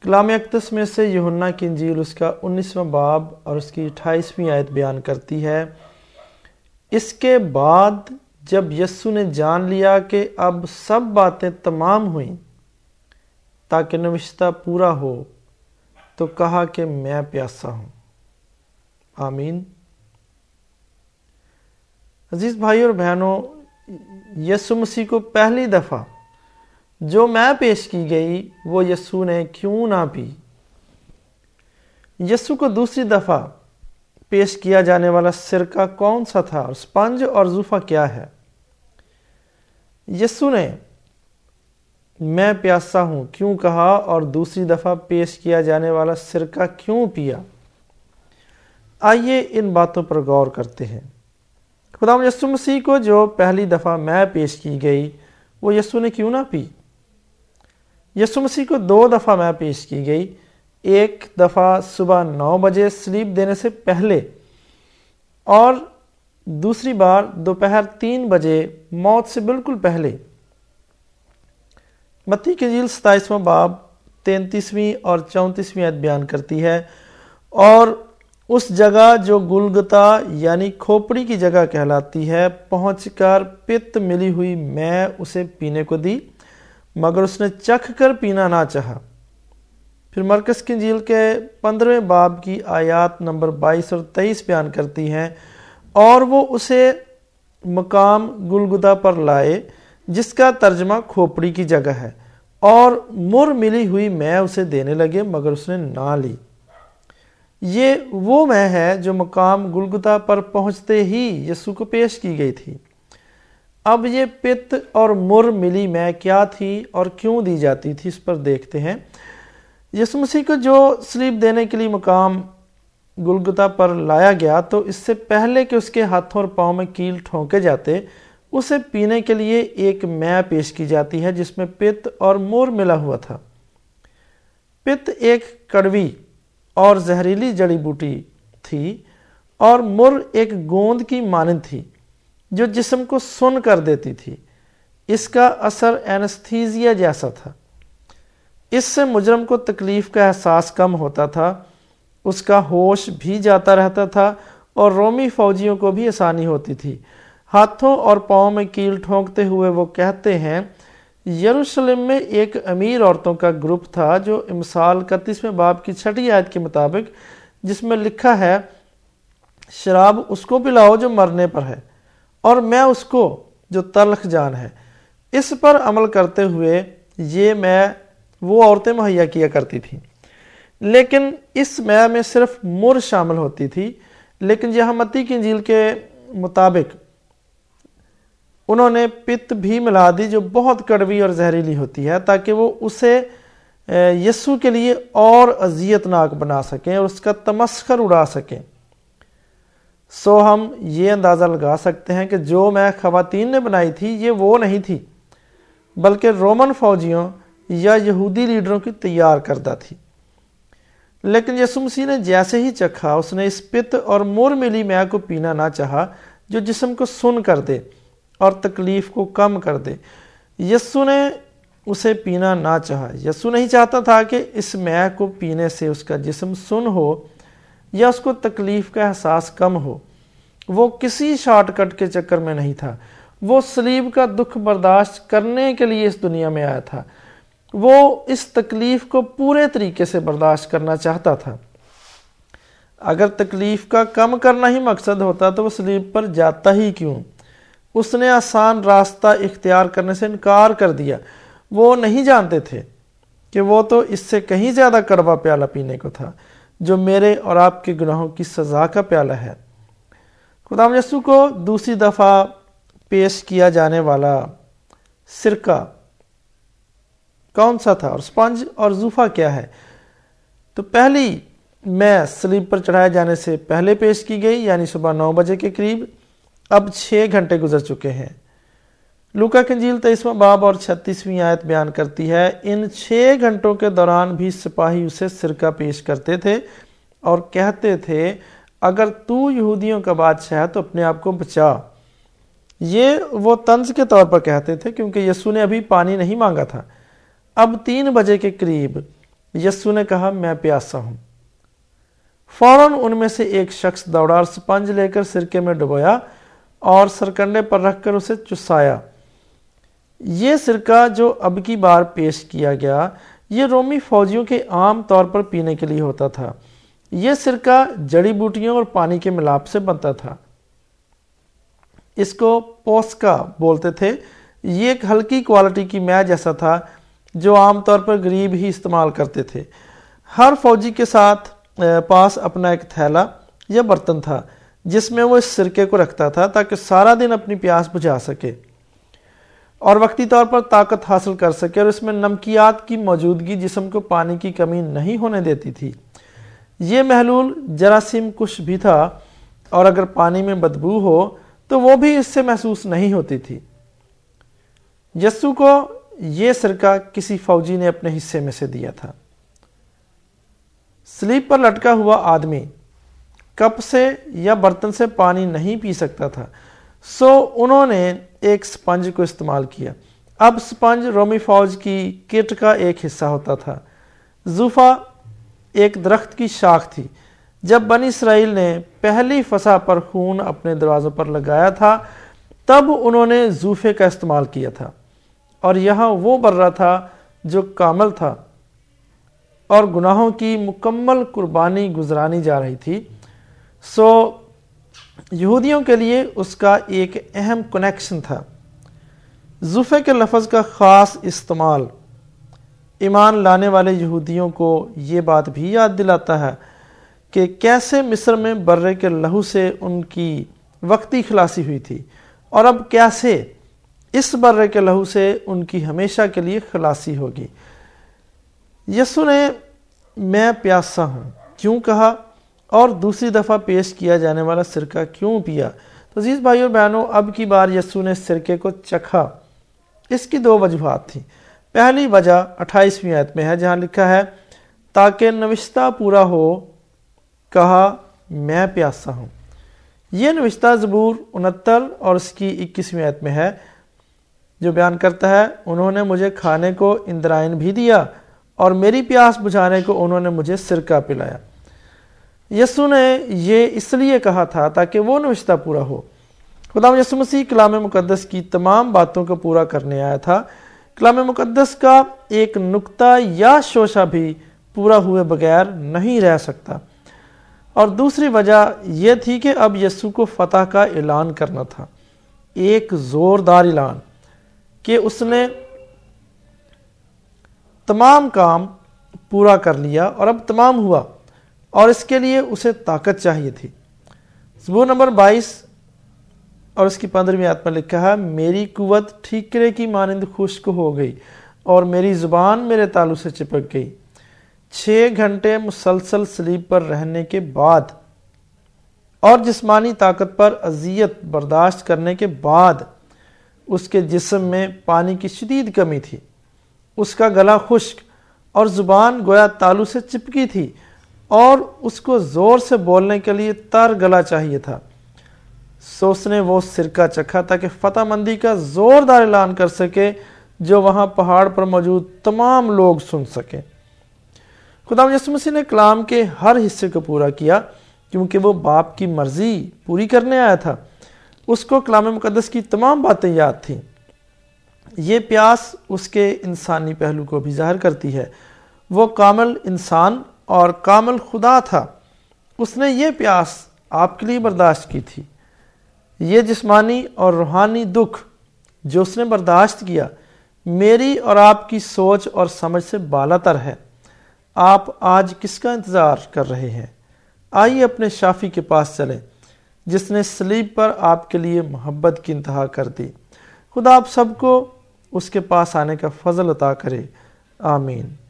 کلام اقدس میں سے یونا کی انجیل اس کا انیسواں باب اور اس کی اٹھائیسویں آیت بیان کرتی ہے۔ اس کے بعد جب یسو نے جان لیا کہ اب سب باتیں تمام ہوئیں تاکہ نوشتہ پورا ہو، تو کہا کہ میں پیاسا ہوں۔ آمین۔ عزیز بھائی اور بہنوں، یسو مسیح کو پہلی دفعہ جو میں پیش کی گئی وہ یسو نے کیوں نہ پی۔ یسو کو دوسری دفعہ پیش کیا جانے والا سرکہ کون سا تھا اور سپنج اور زوفا کیا ہے؟ یسو نے میں پیاسا ہوں کیوں کہا اور دوسری دفعہ پیش کیا جانے والا سرکہ کیوں پیا؟ آئیے ان باتوں پر غور کرتے ہیں۔ خدا یسو مسیح کو جو پہلی دفعہ میں پیش کی گئی وہ یسو نے کیوں نہ پی؟ یسو مسیح کو دو دفعہ میں پیش کی گئی۔ ایک دفعہ صبح نو بجے سلیپ دینے سے پہلے اور دوسری بار دوپہر تین بجے موت سے بالکل پہلے۔ متی کے جیل ستائیسواں باب تینتیسویں اور چونتیسویں عید بیان کرتی ہے۔ اور اس جگہ جو گلگتا یعنی کھوپڑی کی جگہ کہلاتی ہے، پہنچ کر پت ملی ہوئی میں اسے پینے کو دی۔ مگر اس نے چکھ کر پینا نہ چاہا۔ پھر مرکز کی جیل کے پندرہویں باب کی آیات نمبر بائیس اور تیئیس بیان کرتی ہیں، اور وہ اسے مقام گلگدا پر لائے، جس کا ترجمہ کھوپڑی کی جگہ ہے۔ اور مر ملی ہوئی میں اسے دینے لگے، مگر اس نے نہ لی۔ یہ وہ میں ہے جو مقام گلگتا پر پہنچتے ہی یسو کو پیش کی گئی تھی۔ اب یہ پت اور مر ملی میں کیا تھی اور کیوں دی جاتی تھی اس پر دیکھتے ہیں۔ یسو مسیح کو جو سلیپ دینے کے لیے مقام گلگتا پر لایا گیا تو اس سے پہلے کہ اس کے ہاتھوں اور پاؤں میں کیل ٹھونکے جاتے، اسے پینے کے لیے ایک میں پیش کی جاتی ہے جس میں پت اور مور ملا ہوا تھا۔ پت ایک کڑوی اور زہریلی جڑی بوٹی تھی اور مر ایک گوند کی مانند تھی۔ جو جسم کو سن کر دیتی تھی۔ اس کا اثر اینستھیزیا جیسا تھا۔ اس سے مجرم کو تکلیف کا احساس کم ہوتا تھا۔ اس کا ہوش بھی جاتا رہتا تھا اور رومی فوجیوں کو بھی آسانی ہوتی تھی۔ ہاتھوں اور پاؤں میں کیل ٹھونکتے ہوئے وہ کہتے ہیں، یروشلم میں ایک امیر عورتوں کا گروپ تھا جو امسال کتیسویں باب کی چھٹی آیت کے مطابق، جس میں لکھا ہے، شراب اس کو پلاؤ جو مرنے پر ہے۔ اور میں اس کو جو تلخ جان ہے، اس پر عمل کرتے ہوئے یہ میں وہ عورتیں مہیا کیا کرتی تھیں لیکن اس میں میں صرف مر شامل ہوتی تھی، لیکن یہ متی کی انجیل کے مطابق انہوں نے پت بھی ملا دی جو بہت کڑوی اور زہریلی ہوتی ہے، تاکہ وہ اسے یسو کے لیے اور اذیت ناک بنا سکیں اور اس کا تمسخر اڑا سکیں۔ سو ہم یہ اندازہ لگا سکتے ہیں کہ جو میں خواتین نے بنائی تھی یہ وہ نہیں تھی، بلکہ رومن فوجیوں یا یہودی لیڈروں کی تیار کردہ تھی۔ لیکن یسو مسیح نے جیسے ہی چکھا، اس نے اس پت اور مور ملی میاں کو پینا نہ چاہا، جو جسم کو سن کر دے اور تکلیف کو کم کر دے۔ یسو نے اسے پینا نہ چاہا۔ یسو نہیں چاہتا تھا کہ اس میں کو پینے سے اس کا جسم سن ہو۔ یا اس کو تکلیف کا احساس کم ہو۔ وہ کسی شارٹ کٹ کے چکر میں نہیں تھا۔ وہ سلیب کا دکھ برداشت کرنے کے لیے اس دنیا میں آیا تھا۔ وہ اس تکلیف کو پورے طریقے سے برداشت کرنا چاہتا تھا۔ اگر تکلیف کا کم کرنا ہی مقصد ہوتا تو وہ سلیب پر جاتا ہی کیوں؟ اس نے آسان راستہ اختیار کرنے سے انکار کر دیا۔ وہ نہیں جانتے تھے کہ وہ تو اس سے کہیں زیادہ کڑوا پیالہ پینے کو تھا۔ جو میرے اور آپ کے گناہوں کی سزا کا پیالہ ہے۔ خدا یسو کو دوسری دفعہ پیش کیا جانے والا سرکہ کون سا تھا اور سپنج اور زوفا کیا ہے؟ تو پہلی میں سلیب پر چڑھائے جانے سے پہلے پیش کی گئی یعنی صبح نو بجے کے قریب، اب چھ گھنٹے گزر چکے ہیں۔ لوکا کنجیل تیسواں باب اور چھتیسویں آیت بیان کرتی ہے، ان چھ گھنٹوں کے دوران بھی سپاہی اسے سرکہ پیش کرتے تھے اور کہتے تھے، اگر تو یہودیوں کا بادشاہ ہے تو اپنے آپ کو بچا۔ یہ وہ طنز کے طور پر کہتے تھے، کیونکہ یسو نے ابھی پانی نہیں مانگا تھا۔ اب تین بجے کے قریب یسو نے کہا، میں پیاسا ہوں۔ فوراً ان میں سے ایک شخص دوڑا اور سپنج لے کر سرکے میں ڈبویا اور سرکنڈے پر رکھ کر اسے چسایا۔ یہ سرکہ جو اب کی بار پیش کیا گیا، یہ رومی فوجیوں کے عام طور پر پینے کے لیے ہوتا تھا۔ یہ سرکہ جڑی بوٹیوں اور پانی کے ملاپ سے بنتا تھا۔ اس کو پوسکا بولتے تھے۔ یہ ایک ہلکی کوالٹی کی میں جیسا تھا، جو عام طور پر غریب ہی استعمال کرتے تھے۔ ہر فوجی کے ساتھ پاس اپنا ایک تھیلا یا برتن تھا، جس میں وہ اس سرکے کو رکھتا تھا تاکہ سارا دن اپنی پیاس بجھا سکے۔ اور وقتی طور پر طاقت حاصل کر سکے اور اس میں نمکیات کی موجودگی جسم کو پانی کی کمی نہیں ہونے دیتی تھی۔ یہ محلول جراثیم کش بھی تھا اور اگر پانی میں بدبو ہو تو وہ بھی اس سے محسوس نہیں ہوتی تھی۔ یسو کو یہ سرکہ کسی فوجی نے اپنے حصے میں سے دیا تھا۔ سلیپ پر لٹکا ہوا آدمی کپ سے یا برتن سے پانی نہیں پی سکتا تھا۔ سو انہوں نے ایک سپنج کو استعمال کیا۔ اب سپنج رومی فوج کی کٹ کا ایک حصہ ہوتا تھا۔ زوفا ایک درخت کی شاخ تھی۔ جب بنی اسرائیل نے پہلی فسا پر خون اپنے دروازوں پر لگایا تھا، تب انہوں نے زوفے کا استعمال کیا تھا۔ اور یہاں وہ برہ تھا جو کامل تھا۔ اور گناہوں کی مکمل قربانی گزرانی جا رہی تھی۔ سو یہودیوں کے لیے اس کا ایک اہم کنیکشن تھا۔ زوفے کے لفظ کا خاص استعمال۔ ایمان لانے والے یہودیوں کو یہ بات بھی یاد دلاتا ہے کہ کیسے مصر میں برے کے لہو سے ان کی وقتی خلاصی ہوئی تھی اور اب کیسے اس برے کے لہو سے ان کی ہمیشہ کے لیے خلاصی ہوگی۔ یسو نے میں پیاسا ہوں، کیوں کہا؟ اور دوسری دفعہ پیش کیا جانے والا سرکہ کیوں پیا؟ تو عزیز بھائی اور بہنوں، اب کی بار یسو نے سرکے کو چکھا۔ اس کی دو وجوہات تھیں۔ پہلی وجہ اٹھائیسویں آیت میں ہے، جہاں لکھا ہے، تاکہ نوشتہ پورا ہو، کہا، میں پیاسا ہوں۔ یہ نوشتہ زبور انہتر اور اس کی اکیسویں آیت میں ہے، جو بیان کرتا ہے، انہوں نے مجھے کھانے کو اندرائن بھی دیا اور میری پیاس بجھانے کو انہوں نے مجھے سرکہ پلایا۔ یسو نے یہ اس لیے کہا تھا تاکہ وہ نوشتہ پورا ہو۔ خدا یسو مسیح کلام مقدس کی تمام باتوں کو پورا کرنے آیا تھا۔ کلام مقدس کا ایک نقطہ یا شوشہ بھی پورا ہوئے بغیر نہیں رہ سکتا۔ اور دوسری وجہ یہ تھی کہ اب یسو کو فتح کا اعلان کرنا تھا۔ ایک زوردار اعلان کہ اس نے تمام کام پورا کر لیا اور اب تمام ہوا۔ اور اس کے لیے اسے طاقت چاہیے تھی۔ زبور نمبر بائیس اور اس کی پندرہویں آت میں لکھا ہے، میری قوت ٹھیکرے کی مانند خشک ہو گئی اور میری زبان میرے تالو سے چپک گئی۔ چھ گھنٹے مسلسل سلیب پر رہنے کے بعد اور جسمانی طاقت پر اذیت برداشت کرنے کے بعد اس کے جسم میں پانی کی شدید کمی تھی۔ اس کا گلا خشک اور زبان گویا تالو سے چپکی تھی۔ اور اس کو زور سے بولنے کے لیے تر گلا چاہیے تھا۔ سو اس نے وہ سرکہ چکھا تاکہ فتح مندی کا زوردار اعلان کر سکے جو وہاں پہاڑ پر موجود تمام لوگ سن سکے۔ خدا مسیح نے کلام کے ہر حصے کو پورا کیا، کیونکہ وہ باپ کی مرضی پوری کرنے آیا تھا۔ اس کو کلام مقدس کی تمام باتیں یاد تھیں۔ یہ پیاس اس کے انسانی پہلو کو بھی ظاہر کرتی ہے۔ وہ کامل انسان اور کامل خدا تھا۔ اس نے یہ پیاس آپ کے لیے برداشت کی تھی۔ یہ جسمانی اور روحانی دکھ جو اس نے برداشت کیا، میری اور آپ کی سوچ اور سمجھ سے بالا تر ہے۔ آپ آج کس کا انتظار کر رہے ہیں؟ آئیے اپنے شافی کے پاس چلیں، جس نے سلیب پر آپ کے لیے محبت کی انتہا کر دی۔ خدا آپ سب کو اس کے پاس آنے کا فضل عطا کرے۔ آمین۔